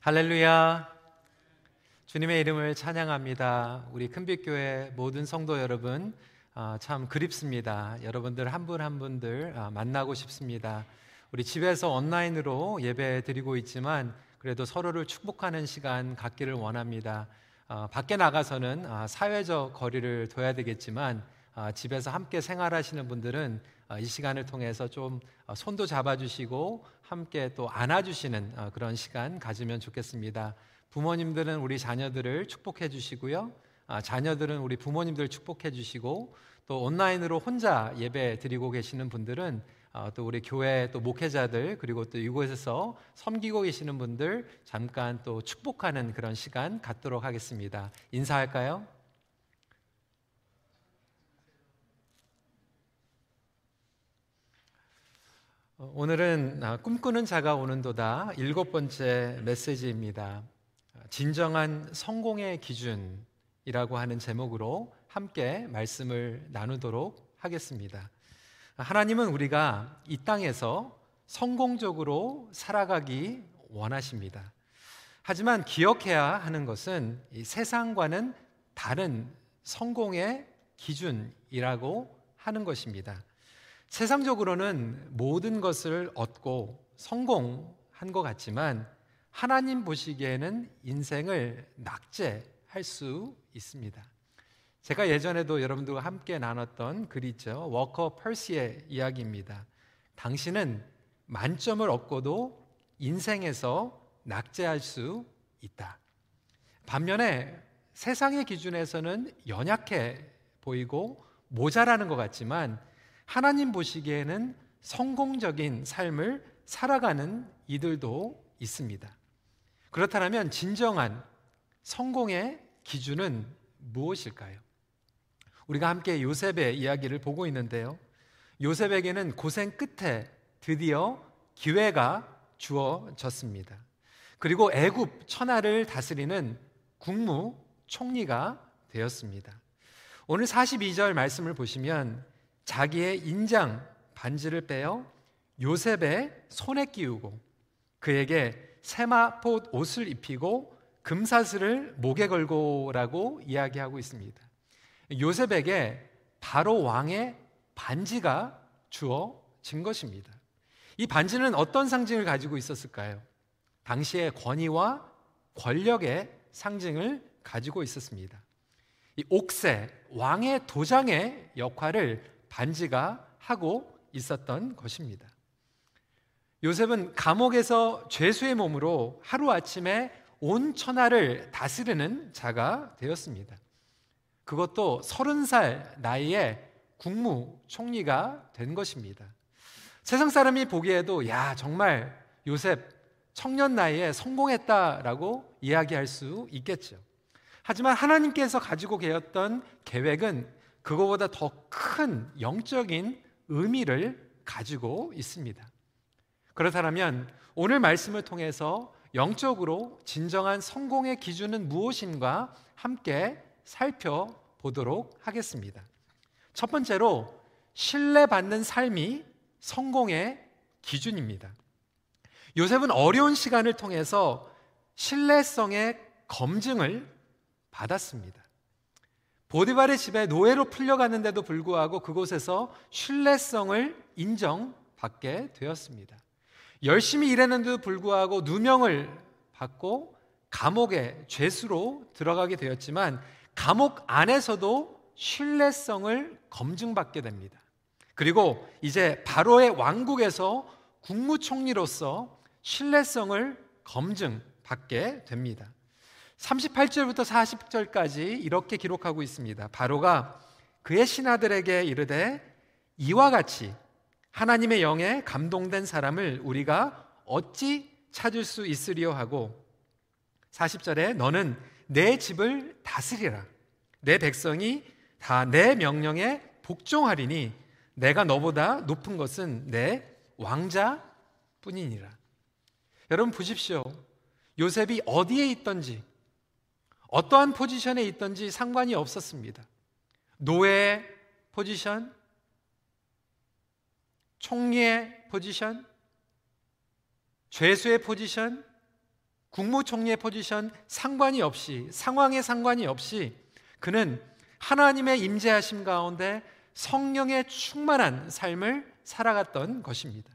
할렐루야. 주님의 이름을 찬양합니다. 우리 큰빛교회 모든 성도 여러분, 아, 참 그립습니다. 여러분들 한 분 한 분들 아, 만나고 싶습니다. 우리 집에서 온라인으로 예배 드리고 있지만 그래도 서로를 축복하는 시간 갖기를 원합니다. 아, 밖에 나가서는 사회적 거리를 둬야 되겠지만 집에서 함께 생활하시는 분들은 이 시간을 통해서 좀 손도 잡아주시고 함께 또 안아주시는 어, 그런 시간 가지면 좋겠습니다. 부모님들은 우리 자녀들을 축복해 주시고요. 아, 자녀들은 우리 부모님들 축복해 주시고 또 온라인으로 혼자 예배 드리고 계시는 분들은 어, 또 우리 교회 또 목회자들 그리고 또 이곳에서 섬기고 계시는 분들 잠깐 또 축복하는 그런 시간 갖도록 하겠습니다. 인사할까요? 오늘은 아, 꿈꾸는 자가 오는도다 일곱 번째 메시지입니다. 진정한 성공의 기준이라고 하는 제목으로 함께 말씀을 나누도록 하겠습니다. 하나님은 우리가 이 땅에서 성공적으로 살아가기 원하십니다. 하지만 기억해야 하는 것은 세상과는 다른 성공의 기준이라고 하는 것입니다. 세상적으로는 모든 것을 얻고 성공한 것 같지만 하나님 보시기에는 인생을 낙제할 수 있습니다. 제가 예전에도 여러분들과 함께 나눴던 글 있죠. 워커 펄시의 이야기입니다. 당신은 만점을 얻고도 인생에서 낙제할 수 있다. 반면에 세상의 기준에서는 연약해 보이고 모자라는 것 같지만 하나님 보시기에는 성공적인 삶을 살아가는 이들도 있습니다. 그렇다면 진정한 성공의 기준은 무엇일까요? 우리가 함께 요셉의 이야기를 보고 있는데요. 요셉에게는 고생 끝에 드디어 기회가 주어졌습니다. 그리고 애굽 천하를 다스리는 국무 총리가 되었습니다. 오늘 42절 말씀을 보시면 자기의 인장 반지를 빼어 요셉의 손에 끼우고 그에게 세마포 옷을 입히고 금사슬을 목에 걸고라고 이야기하고 있습니다. 요셉에게 바로 왕의 반지가 주어진 것입니다. 이 반지는 어떤 상징을 가지고 있었을까요? 당시의 권위와 권력의 상징을 가지고 있었습니다. 이 옥새, 왕의 도장의 역할을 반지가 하고 있었던 것입니다. 요셉은 감옥에서 죄수의 몸으로 하루아침에 온 천하를 다스리는 자가 되었습니다. 그것도 서른 살 나이에 국무 총리가 된 것입니다. 세상 사람이 보기에도 야, 정말 요셉 청년 나이에 성공했다라고 이야기할 수 있겠죠. 하지만 하나님께서 가지고 계셨던 계획은 그거보다 더 큰 영적인 의미를 가지고 있습니다. 그렇다면 오늘 말씀을 통해서 영적으로 진정한 성공의 기준은 무엇인가 함께 살펴보도록 하겠습니다. 첫 번째로 신뢰받는 삶이 성공의 기준입니다. 요셉은 어려운 시간을 통해서 신뢰성의 검증을 받았습니다. 보디발의 집에 노예로 풀려갔는데도 불구하고 그곳에서 신뢰성을 인정받게 되었습니다. 열심히 일했는데도 불구하고 누명을 받고 감옥에 죄수로 들어가게 되었지만 감옥 안에서도 신뢰성을 검증받게 됩니다. 그리고 이제 바로의 왕국에서 국무총리로서 신뢰성을 검증받게 됩니다. 38절부터 40절까지 이렇게 기록하고 있습니다. 바로가 그의 신하들에게 이르되 이와 같이 하나님의 영에 감동된 사람을 우리가 어찌 찾을 수 있으리요 하고 40절에 너는 내 집을 다스리라 내 백성이 다 내 명령에 복종하리니 내가 너보다 높은 것은 내 왕자뿐이니라. 여러분 보십시오. 요셉이 어디에 있던지 어떠한 포지션에 있던지 상관이 없었습니다. 노예 포지션, 총리의 포지션, 죄수의 포지션, 국무총리의 포지션 상관이 없이 상황에 상관이 없이 그는 하나님의 임재하심 가운데 성령의 충만한 삶을 살아갔던 것입니다.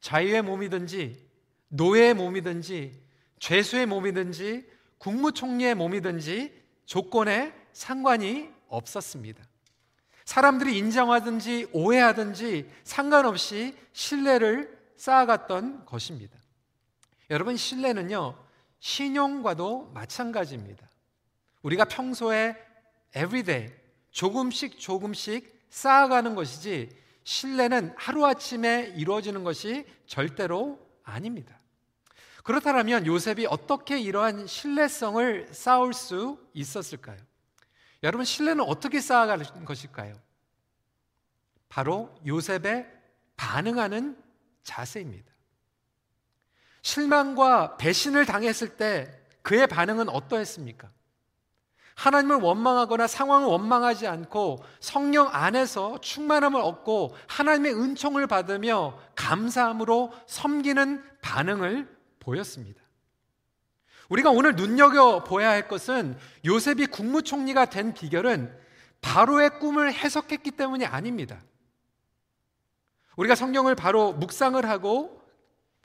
자유의 몸이든지 노예의 몸이든지 죄수의 몸이든지 국무총리의 몸이든지 조건에 상관이 없었습니다. 사람들이 인정하든지 오해하든지 상관없이 신뢰를 쌓아갔던 것입니다. 여러분, 신뢰는요, 신용과도 마찬가지입니다. 우리가 평소에 everyday 조금씩 조금씩 쌓아가는 것이지 신뢰는 하루아침에 이루어지는 것이 절대로 아닙니다. 그렇다면 요셉이 어떻게 이러한 신뢰성을 쌓을 수 있었을까요? 여러분, 신뢰는 어떻게 쌓아가는 것일까요? 바로 요셉의 반응하는 자세입니다. 실망과 배신을 당했을 때 그의 반응은 어떠했습니까? 하나님을 원망하거나 상황을 원망하지 않고 성령 안에서 충만함을 얻고 하나님의 은총을 받으며 감사함으로 섬기는 반응을 보였습니다. 우리가 오늘 눈여겨 보아야 할 것은 요셉이 국무총리가 된 비결은 바로의 꿈을 해석했기 때문이 아닙니다. 우리가 성경을 바로 묵상을 하고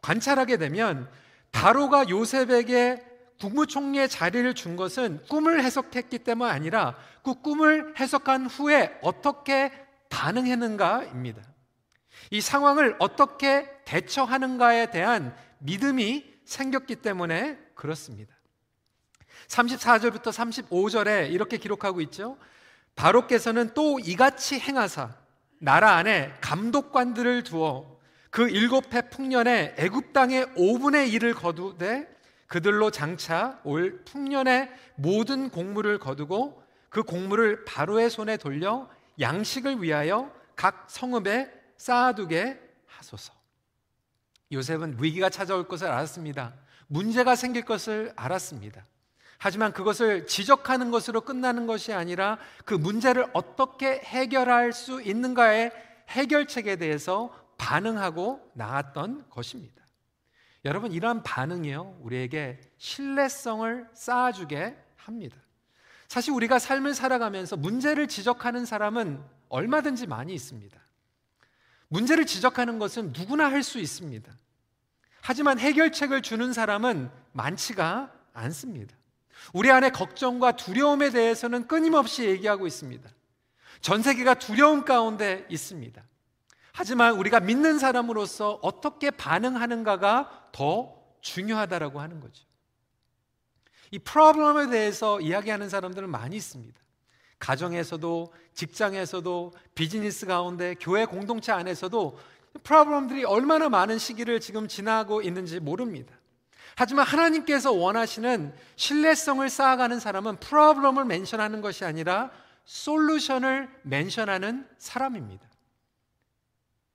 관찰하게 되면 바로가 요셉에게 국무총리의 자리를 준 것은 꿈을 해석했기 때문 아니라 그 꿈을 해석한 후에 어떻게 반응했는가입니다. 이 상황을 어떻게 대처하는가에 대한 믿음이 생겼기 때문에 그렇습니다. 34절부터 35절에 이렇게 기록하고 있죠. 바로께서는 또 이같이 행하사 나라 안에 감독관들을 두어 그 일곱 해 풍년에 애굽 땅의 5분의 1을 거두되 그들로 장차 올 풍년의 모든 공물을 거두고 그 공물을 바로의 손에 돌려 양식을 위하여 각 성읍에 쌓아두게 하소서. 요셉은 위기가 찾아올 것을 알았습니다. 문제가 생길 것을 알았습니다. 하지만 그것을 지적하는 것으로 끝나는 것이 아니라 그 문제를 어떻게 해결할 수 있는가의 해결책에 대해서 반응하고 나았던 것입니다. 여러분, 이러한 반응이요, 우리에게 신뢰성을 쌓아주게 합니다. 사실 우리가 삶을 살아가면서 문제를 지적하는 사람은 얼마든지 많이 있습니다. 문제를 지적하는 것은 누구나 할 수 있습니다. 하지만 해결책을 주는 사람은 많지가 않습니다. 우리 안에 걱정과 두려움에 대해서는 끊임없이 얘기하고 있습니다. 전 세계가 두려움 가운데 있습니다. 하지만 우리가 믿는 사람으로서 어떻게 반응하는가가 더 중요하다라고 하는 거죠. 이 프로블럼에 대해서 이야기하는 사람들은 많이 있습니다. 가정에서도 직장에서도 비즈니스 가운데 교회 공동체 안에서도 프로블럼들이 얼마나 많은 시기를 지금 지나고 있는지 모릅니다. 하지만 하나님께서 원하시는 신뢰성을 쌓아가는 사람은 프로블럼을 멘션하는 것이 아니라 솔루션을 멘션하는 사람입니다.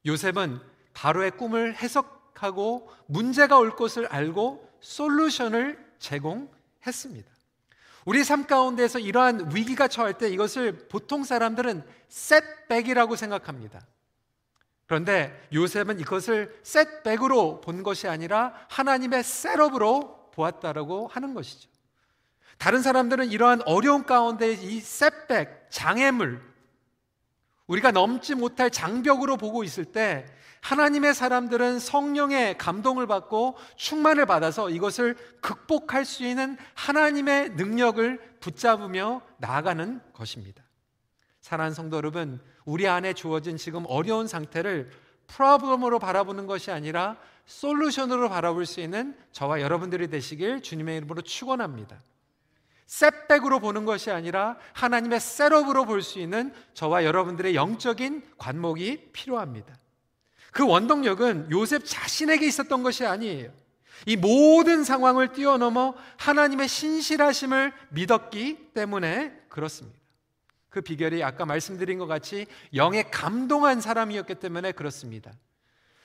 요셉은 바로의 꿈을 해석하고 문제가 올 것을 알고 솔루션을 제공했습니다. 우리 삶 가운데서 이러한 위기가 처할 때 이것을 보통 사람들은 셋백이라고 생각합니다. 그런데 요셉은 이것을 셋백으로 본 것이 아니라 하나님의 셋업으로 보았다라고 하는 것이죠. 다른 사람들은 이러한 어려운 가운데 이 셋백, 장애물, 우리가 넘지 못할 장벽으로 보고 있을 때 하나님의 사람들은 성령의 감동을 받고 충만을 받아서 이것을 극복할 수 있는 하나님의 능력을 붙잡으며 나아가는 것입니다. 사랑하는 성도 여러분, 우리 안에 주어진 지금 어려운 상태를 프로블럼으로 바라보는 것이 아니라 솔루션으로 바라볼 수 있는 저와 여러분들이 되시길 주님의 이름으로 축원합니다. 셋백으로 보는 것이 아니라 하나님의 셋업으로 볼 수 있는 저와 여러분들의 영적인 관목이 필요합니다. 그 원동력은 요셉 자신에게 있었던 것이 아니에요. 이 모든 상황을 뛰어넘어 하나님의 신실하심을 믿었기 때문에 그렇습니다. 그 비결이 아까 말씀드린 것 같이 영에 감동한 사람이었기 때문에 그렇습니다.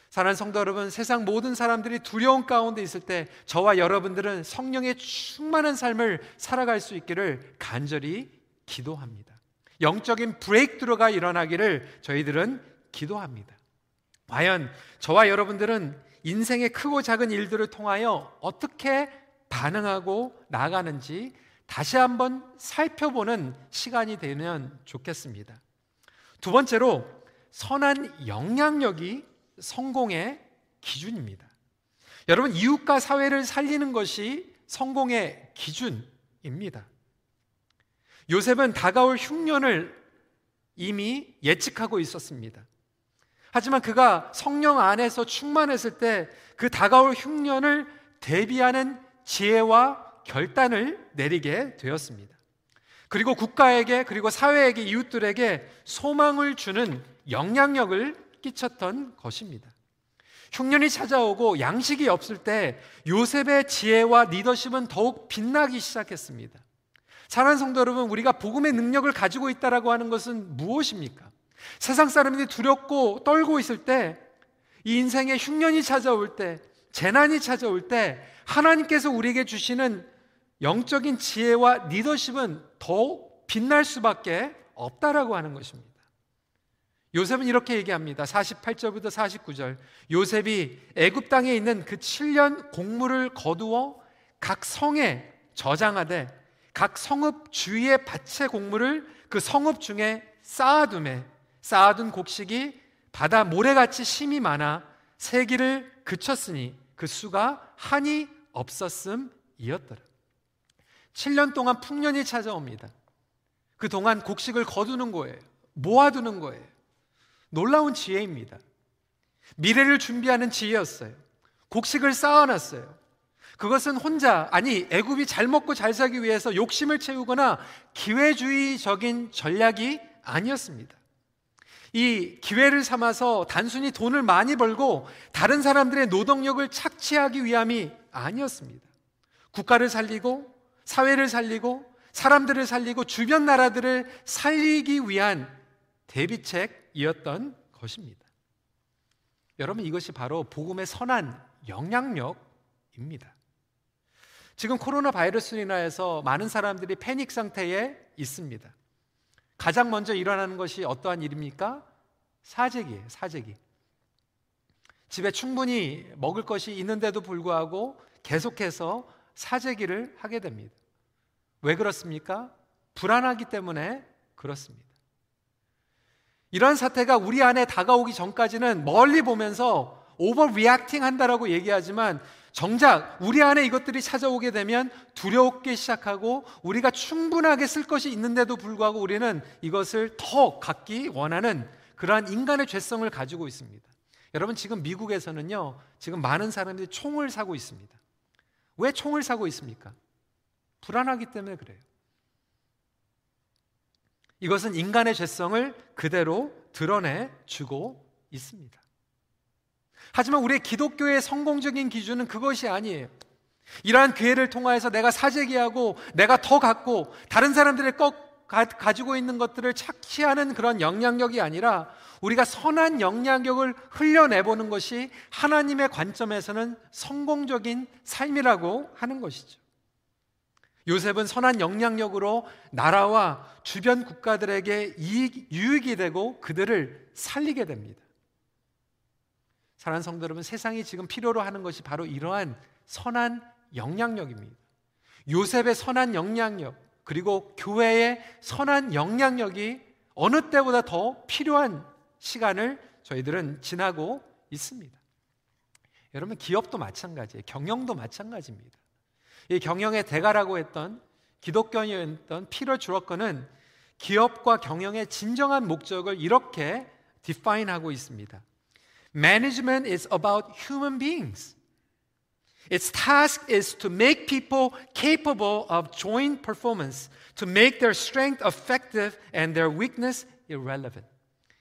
사랑하는 성도 여러분, 세상 모든 사람들이 두려움 가운데 있을 때 저와 여러분들은 성령의 충만한 삶을 살아갈 수 있기를 간절히 기도합니다. 영적인 브레이크드로가 일어나기를 저희들은 기도합니다. 과연 저와 여러분들은 인생의 크고 작은 일들을 통하여 어떻게 반응하고 나가는지 다시 한번 살펴보는 시간이 되면 좋겠습니다. 두 번째로 선한 영향력이 성공의 기준입니다. 여러분, 이웃과 사회를 살리는 것이 성공의 기준입니다. 요셉은 다가올 흉년을 이미 예측하고 있었습니다. 하지만 그가 성령 안에서 충만했을 때 그 다가올 흉년을 대비하는 지혜와 결단을 내리게 되었습니다. 그리고 국가에게 그리고 사회에게 이웃들에게 소망을 주는 영향력을 끼쳤던 것입니다. 흉년이 찾아오고 양식이 없을 때 요셉의 지혜와 리더십은 더욱 빛나기 시작했습니다. 사랑하는 성도 여러분, 우리가 복음의 능력을 가지고 있다라고 하는 것은 무엇입니까? 세상 사람들이 두렵고 떨고 있을 때, 이 인생에 흉년이 찾아올 때, 재난이 찾아올 때, 하나님께서 우리에게 주시는 영적인 지혜와 리더십은 더욱 빛날 수밖에 없다라고 하는 것입니다. 요셉은 이렇게 얘기합니다. 48절부터 49절. 요셉이 애굽 땅에 있는 그 7년 공물을 거두어 각 성에 저장하되 각 성읍 주위의 밭의 곡물을 그 성읍 중에 쌓아둠에 쌓아둔 곡식이 바다 모래같이 심이 많아 세기를 그쳤으니 그 수가 한이 없었음이었더라. 7년 동안 풍년이 찾아옵니다. 그 동안 곡식을 거두는 거예요. 모아두는 거예요. 놀라운 지혜입니다. 미래를 준비하는 지혜였어요. 곡식을 쌓아놨어요. 그것은 혼자 아니 애굽이 잘 먹고 잘 살기 위해서 욕심을 채우거나 기회주의적인 전략이 아니었습니다. 이 기회를 삼아서 단순히 돈을 많이 벌고 다른 사람들의 노동력을 착취하기 위함이 아니었습니다. 국가를 살리고 사회를 살리고 사람들을 살리고 주변 나라들을 살리기 위한 대비책 이었던 것입니다. 여러분 이것이 바로 복음의 선한 영향력입니다. 지금 코로나 바이러스로 인하여서 많은 사람들이 패닉 상태에 있습니다. 가장 먼저 일어나는 것이 어떠한 일입니까? 사재기예요, 사재기. 집에 충분히 먹을 것이 있는데도 불구하고 계속해서 사재기를 하게 됩니다. 왜 그렇습니까? 불안하기 때문에 그렇습니다. 이런 사태가 우리 안에 다가오기 전까지는 멀리 보면서 오버 리액팅 한다라고 얘기하지만 정작 우리 안에 이것들이 찾아오게 되면 두려웠기 시작하고 우리가 충분하게 쓸 것이 있는데도 불구하고 우리는 이것을 더 갖기 원하는 그러한 인간의 죄성을 가지고 있습니다. 여러분 지금 미국에서는요. 지금 많은 사람들이 총을 사고 있습니다. 왜 총을 사고 있습니까? 불안하기 때문에 그래요. 이것은 인간의 죄성을 그대로 드러내 주고 있습니다. 하지만 우리의 기독교의 성공적인 기준은 그것이 아니에요. 이러한 기회를 통하여서 내가 사재기하고 내가 더 갖고 다른 사람들의 꼭 가, 가지고 있는 것들을 착취하는 그런 영향력이 아니라 우리가 선한 영향력을 흘려내보는 것이 하나님의 관점에서는 성공적인 삶이라고 하는 것이죠. 요셉은 선한 영향력으로 나라와 주변 국가들에게 이익, 유익이 되고 그들을 살리게 됩니다. 사랑하는 성도 여러분, 세상이 지금 필요로 하는 것이 바로 이러한 선한 영향력입니다. 요셉의 선한 영향력, 그리고 교회의 선한 영향력이 어느 때보다 더 필요한 시간을 저희들은 지나고 있습니다. 여러분, 기업도 마찬가지예요. 경영도 마찬가지입니다. 이 경영의 대가라고 했던 기독교인이었던 피러 주러커는 기업과 경영의 진정한 목적을 이렇게 디파인하고 있습니다. Management is about human beings. Its task is to make people capable of joint performance, to make their strength effective and their weakness irrelevant.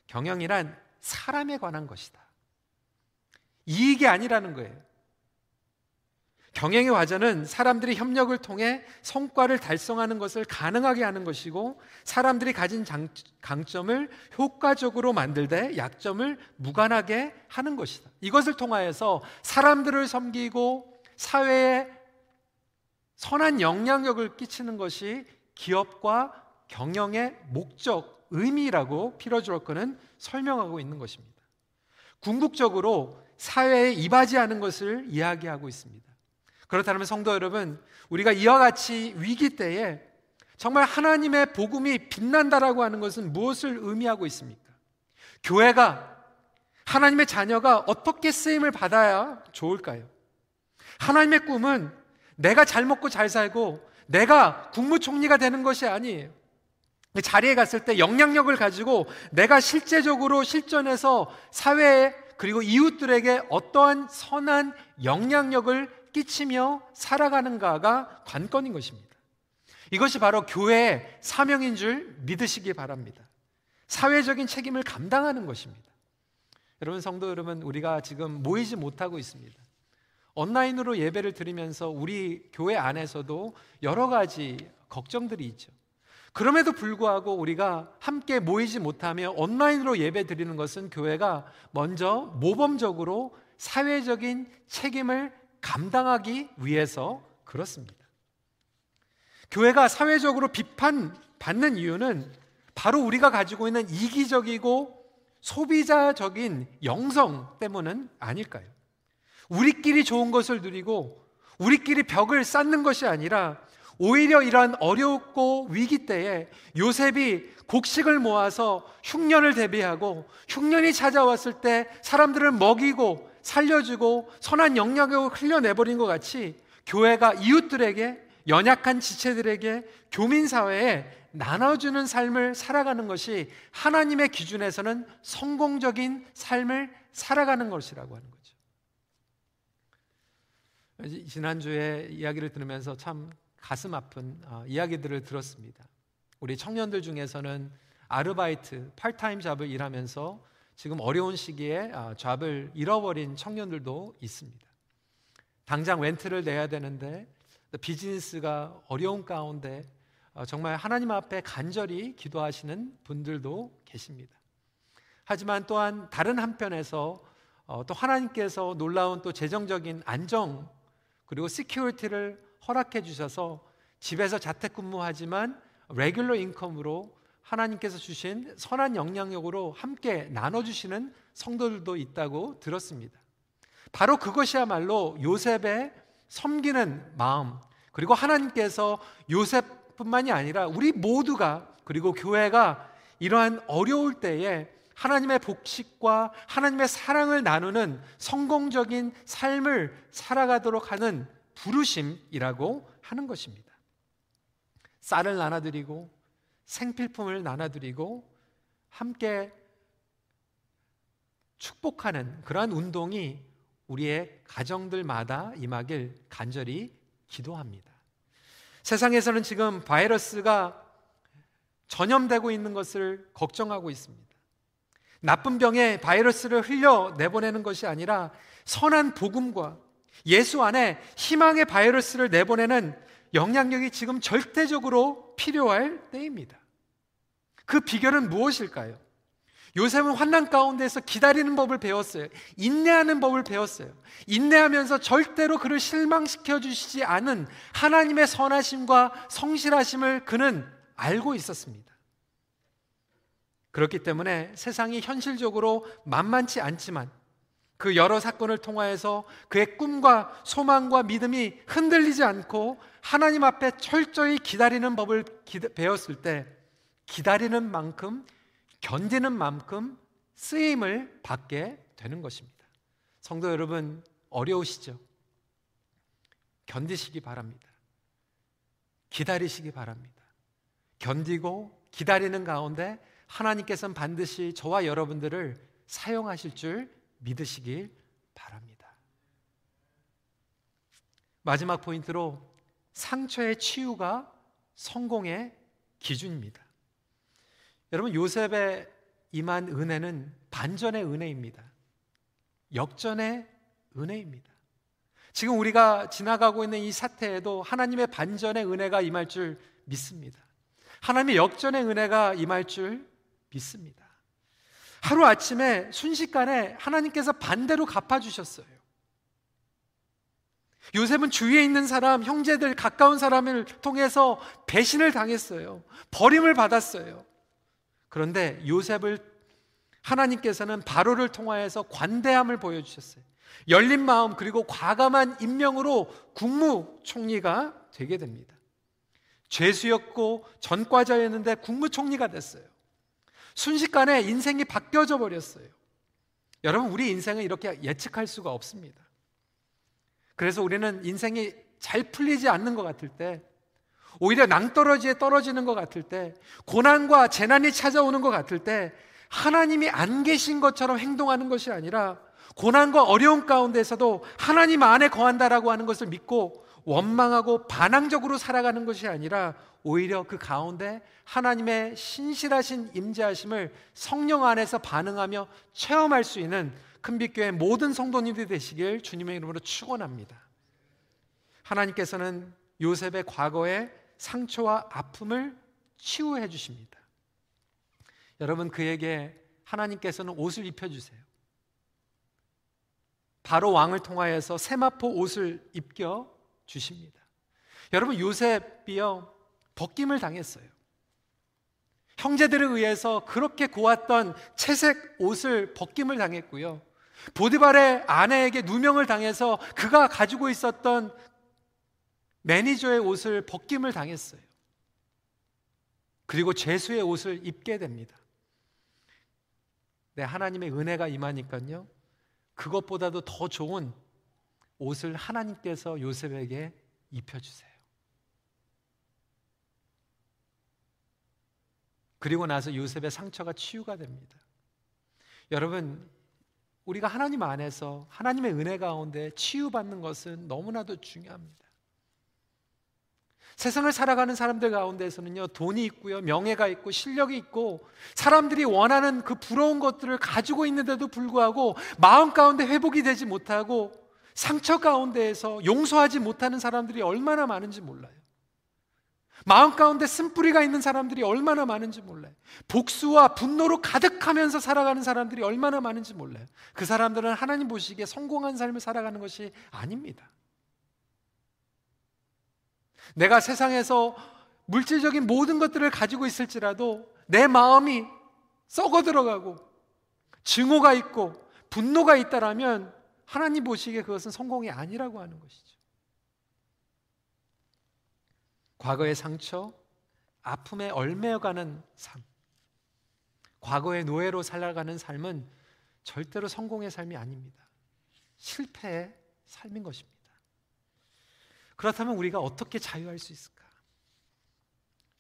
경영이란 사람에 관한 것이다. 이익이 아니라는 거예요. 경영의 과정은 사람들이 협력을 통해 성과를 달성하는 것을 가능하게 하는 것이고 사람들이 가진 장, 강점을 효과적으로 만들되 약점을 무관하게 하는 것이다. 이것을 통하여서 사람들을 섬기고 사회에 선한 영향력을 끼치는 것이 기업과 경영의 목적, 의미라고 피러주로커는 설명하고 있는 것입니다. 궁극적으로 사회에 이바지하는 것을 이야기하고 있습니다. 그렇다면 성도 여러분, 우리가 이와 같이 위기 때에 정말 하나님의 복음이 빛난다라고 하는 것은 무엇을 의미하고 있습니까? 교회가 하나님의 자녀가 어떻게 쓰임을 받아야 좋을까요? 하나님의 꿈은 내가 잘 먹고 잘 살고 내가 국무총리가 되는 것이 아니에요. 그 자리에 갔을 때 영향력을 가지고 내가 실제적으로 실전에서 사회에 그리고 이웃들에게 어떠한 선한 영향력을 끼치며 살아가는가가 관건인 것입니다. 이것이 바로 교회의 사명인 줄 믿으시기 바랍니다. 사회적인 책임을 감당하는 것입니다. 여러분 성도 여러분 우리가 지금 모이지 못하고 있습니다. 온라인으로 예배를 드리면서 우리 교회 안에서도 여러 가지 걱정들이 있죠. 그럼에도 불구하고 우리가 함께 모이지 못하며 온라인으로 예배 드리는 것은 교회가 먼저 모범적으로 사회적인 책임을 감당하기 위해서 그렇습니다. 교회가 사회적으로 비판받는 이유는 바로 우리가 가지고 있는 이기적이고 소비자적인 영성 때문은 아닐까요? 우리끼리 좋은 것을 누리고 우리끼리 벽을 쌓는 것이 아니라 오히려 이러한 어렵고 위기 때에 요셉이 곡식을 모아서 흉년을 대비하고 흉년이 찾아왔을 때 사람들을 먹이고 살려주고 선한 영향력을 흘려내버린 것 같이 교회가 이웃들에게 연약한 지체들에게 교민 사회에 나눠주는 삶을 살아가는 것이 하나님의 기준에서는 성공적인 삶을 살아가는 것이라고 하는 거죠. 지난주에 이야기를 들으면서 참 가슴 아픈 어, 이야기들을 들었습니다. 우리 청년들 중에서는 아르바이트, 파트타임 잡을 일하면서 지금 어려운 시기에 어, 잡을 잃어버린 청년들도 있습니다. 당장 rent를 내야 되는데 비즈니스가 어려운 가운데 어, 정말 하나님 앞에 간절히 기도하시는 분들도 계십니다. 하지만 또한 다른 한편에서 어, 또 하나님께서 놀라운 또 재정적인 안정 그리고 security를 허락해 주셔서 집에서 자택근무하지만 regular income으로 하나님께서 주신 선한 영향력으로 함께 나눠주시는 성도들도 있다고 들었습니다. 바로 그것이야말로 요셉의 섬기는 마음, 그리고 하나님께서 요셉 뿐만이 아니라 우리 모두가 그리고 교회가 이러한 어려울 때에 하나님의 복식과 하나님의 사랑을 나누는 성공적인 삶을 살아가도록 하는 부르심이라고 하는 것입니다. 쌀을 나눠드리고 생필품을 나눠드리고 함께 축복하는 그러한 운동이 우리의 가정들마다 임하길 간절히 기도합니다. 세상에서는 지금 바이러스가 전염되고 있는 것을 걱정하고 있습니다. 나쁜 병에 바이러스를 흘려 내보내는 것이 아니라 선한 복음과 예수 안에 희망의 바이러스를 내보내는 영향력이 지금 절대적으로 필요할 때입니다. 그 비결은 무엇일까요? 요셉은 환난 가운데서 기다리는 법을 배웠어요. 인내하는 법을 배웠어요. 인내하면서 절대로 그를 실망시켜 주시지 않은 하나님의 선하심과 성실하심을 그는 알고 있었습니다. 그렇기 때문에 세상이 현실적으로 만만치 않지만 그 여러 사건을 통하여서 그의 꿈과 소망과 믿음이 흔들리지 않고 하나님 앞에 철저히 기다리는 법을 배웠을 때 기다리는 만큼 견디는 만큼 쓰임을 받게 되는 것입니다. 성도 여러분, 어려우시죠? 견디시기 바랍니다. 기다리시기 바랍니다. 견디고 기다리는 가운데 하나님께서는 반드시 저와 여러분들을 사용하실 줄 믿으시길 바랍니다. 마지막 포인트로 상처의 치유가 성공의 기준입니다. 여러분 요셉의 임한 은혜는 반전의 은혜입니다. 역전의 은혜입니다. 지금 우리가 지나가고 있는 이 사태에도 하나님의 반전의 은혜가 임할 줄 믿습니다. 하나님의 역전의 은혜가 임할 줄 믿습니다. 하루 아침에 순식간에 하나님께서 반대로 갚아주셨어요. 요셉은 주위에 있는 사람, 형제들, 가까운 사람을 통해서 배신을 당했어요. 버림을 받았어요. 그런데 요셉을 하나님께서는 바로를 통하여서 관대함을 보여주셨어요. 열린 마음 그리고 과감한 임명으로 국무총리가 되게 됩니다. 죄수였고 전과자였는데 국무총리가 됐어요. 순식간에 인생이 바뀌어져 버렸어요. 여러분, 우리 인생은 이렇게 예측할 수가 없습니다. 그래서 우리는 인생이 잘 풀리지 않는 것 같을 때, 오히려 낭떠러지에 떨어지는 것 같을 때, 고난과 재난이 찾아오는 것 같을 때, 하나님이 안 계신 것처럼 행동하는 것이 아니라, 고난과 어려움 가운데서도 하나님 안에 거한다라고 하는 것을 믿고 원망하고 반항적으로 살아가는 것이 아니라 오히려 그 가운데 하나님의 신실하신 임재하심을 성령 안에서 반응하며 체험할 수 있는 큰빛교회 모든 성도님들이 되시길 주님의 이름으로 축원합니다. 하나님께서는 요셉의 과거의 상처와 아픔을 치유해 주십니다. 여러분 그에게 하나님께서는 옷을 입혀 주세요. 바로 왕을 통하여서 세마포 옷을 입겨 주십니다. 여러분 요셉이요 벗김을 당했어요. 형제들에 의해서 그렇게 고왔던 채색 옷을 벗김을 당했고요. 보디발의 아내에게 누명을 당해서 그가 가지고 있었던 매니저의 옷을 벗김을 당했어요. 그리고 죄수의 옷을 입게 됩니다. 네, 하나님의 은혜가 임하니까요. 그것보다도 더 좋은 옷을 하나님께서 요셉에게 입혀주세요. 그리고 나서 요셉의 상처가 치유가 됩니다. 여러분, 우리가 하나님 안에서 하나님의 은혜 가운데 치유받는 것은 너무나도 중요합니다. 세상을 살아가는 사람들 가운데서는요, 돈이 있고요, 명예가 있고, 실력이 있고, 사람들이 원하는 그 부러운 것들을 가지고 있는데도 불구하고, 마음 가운데 회복이 되지 못하고, 상처 가운데에서 용서하지 못하는 사람들이 얼마나 많은지 몰라요. 마음 가운데 쓴뿌리가 있는 사람들이 얼마나 많은지 몰라요. 복수와 분노로 가득하면서 살아가는 사람들이 얼마나 많은지 몰라요. 그 사람들은 하나님 보시기에 성공한 삶을 살아가는 것이 아닙니다. 내가 세상에서 물질적인 모든 것들을 가지고 있을지라도 내 마음이 썩어 들어가고 증오가 있고 분노가 있다라면 하나님 보시기에 그것은 성공이 아니라고 하는 것이죠. 과거의 상처, 아픔에 얼매어가는 삶, 과거의 노예로 살아가는 삶은 절대로 성공의 삶이 아닙니다. 실패의 삶인 것입니다. 그렇다면 우리가 어떻게 자유할 수 있을까?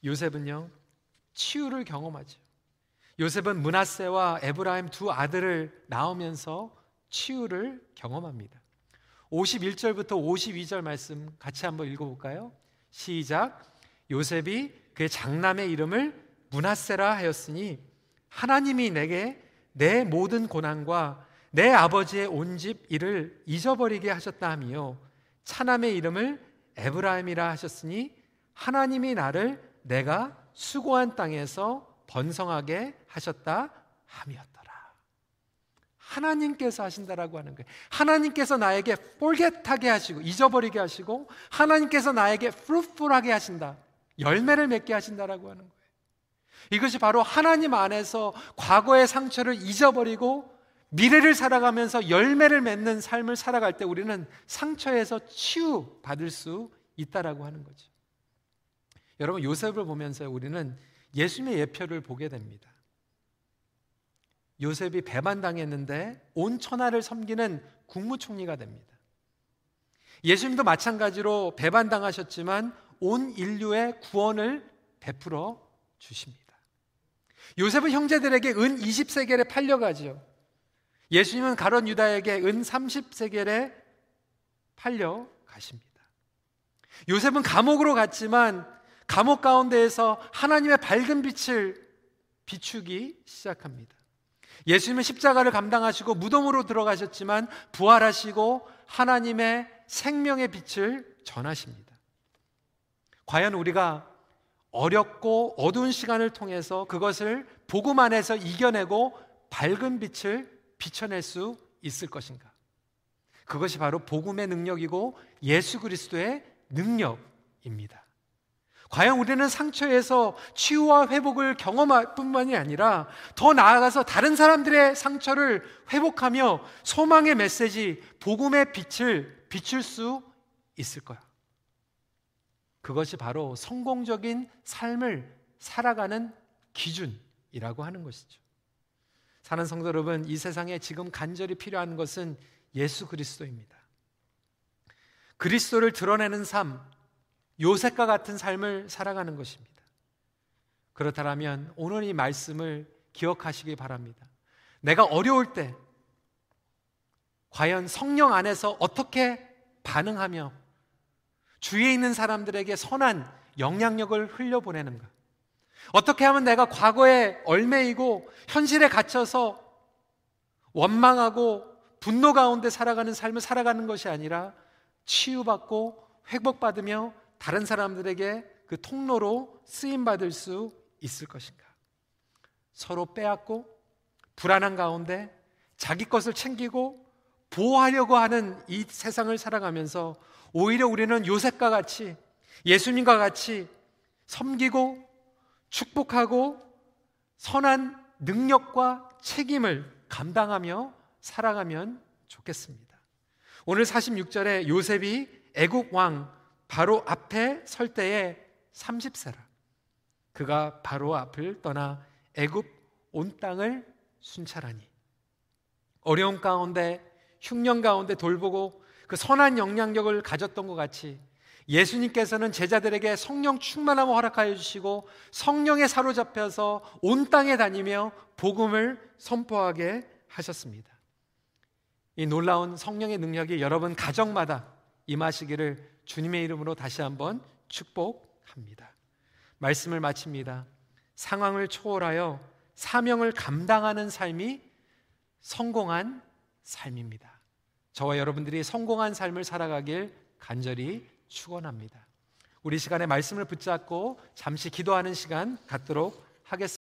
요셉은요, 치유를 경험하죠. 요셉은 문하세와 에브라임 두 아들을 낳으면서 치유를 경험합니다. 51절부터 52절 말씀 같이 한번 읽어볼까요? 시작. 요셉이 그의 장남의 이름을 문하세라 하였으니 하나님이 내게 내 모든 고난과 내 아버지의 온 집 일을 잊어버리게 하셨다 하며 차남의 이름을 에브라임이라 하셨으니 하나님이 나를 내가 수고한 땅에서 번성하게 하셨다 함이었더라. 하나님께서 하신다라고 하는 거예요. 하나님께서 나에게 forget하게 하시고 잊어버리게 하시고 하나님께서 나에게 fruitful하게 하신다. 열매를 맺게 하신다라고 하는 거예요. 이것이 바로 하나님 안에서 과거의 상처를 잊어버리고 미래를 살아가면서 열매를 맺는 삶을 살아갈 때 우리는 상처에서 치유 받을 수 있다라고 하는 거죠. 여러분 요셉을 보면서 우리는 예수님의 예표를 보게 됩니다. 요셉이 배반당했는데 온 천하를 섬기는 국무총리가 됩니다. 예수님도 마찬가지로 배반당하셨지만 온 인류의 구원을 베풀어 주십니다. 요셉은 형제들에게 은 20세겔에 팔려가지요. 예수님은 가론 유다에게 은 30세겔에 팔려 가십니다. 요셉은 감옥으로 갔지만 감옥 가운데에서 하나님의 밝은 빛을 비추기 시작합니다. 예수님은 십자가를 감당하시고 무덤으로 들어가셨지만 부활하시고 하나님의 생명의 빛을 전하십니다. 과연 우리가 어렵고 어두운 시간을 통해서 그것을 복음 안에서 이겨내고 밝은 빛을 비춰낼 수 있을 것인가? 그것이 바로 복음의 능력이고 예수 그리스도의 능력입니다. 과연 우리는 상처에서 치유와 회복을 경험할 뿐만이 아니라 더 나아가서 다른 사람들의 상처를 회복하며 소망의 메시지, 복음의 빛을 비출 수 있을 거야. 그것이 바로 성공적인 삶을 살아가는 기준이라고 하는 것이죠. 사는 성도 여러분, 이 세상에 지금 간절히 필요한 것은 예수 그리스도입니다. 그리스도를 드러내는 삶, 요셉과 같은 삶을 살아가는 것입니다. 그렇다면 오늘 이 말씀을 기억하시기 바랍니다. 내가 어려울 때 과연 성령 안에서 어떻게 반응하며 주위에 있는 사람들에게 선한 영향력을 흘려보내는가? 어떻게 하면 내가 과거에 얼매이고 현실에 갇혀서 원망하고 분노 가운데 살아가는 삶을 살아가는 것이 아니라 치유받고 회복받으며 다른 사람들에게 그 통로로 쓰임 받을 수 있을 것인가? 서로 빼앗고 불안한 가운데 자기 것을 챙기고 보호하려고 하는 이 세상을 살아가면서 오히려 우리는 요셉과 같이 예수님과 같이 섬기고 축복하고 선한 능력과 책임을 감당하며 살아가면 좋겠습니다. 오늘 46절에 요셉이 애국 왕 바로 앞에 설 때에 30세라. 그가 바로 앞을 떠나 애굽 온 땅을 순찰하니 어려움 가운데 흉년 가운데 돌보고 그 선한 영향력을 가졌던 것 같이 예수님께서는 제자들에게 성령 충만함을 허락하여 주시고 성령에 사로잡혀서 온 땅에 다니며 복음을 선포하게 하셨습니다. 이 놀라운 성령의 능력이 여러분 가정마다 임하시기를 주님의 이름으로 다시 한번 축복합니다. 말씀을 마칩니다. 상황을 초월하여 사명을 감당하는 삶이 성공한 삶입니다. 저와 여러분들이 성공한 삶을 살아가길 간절히 축원합니다. 우리 시간에 말씀을 붙잡고 잠시 기도하는 시간 갖도록 하겠습니다.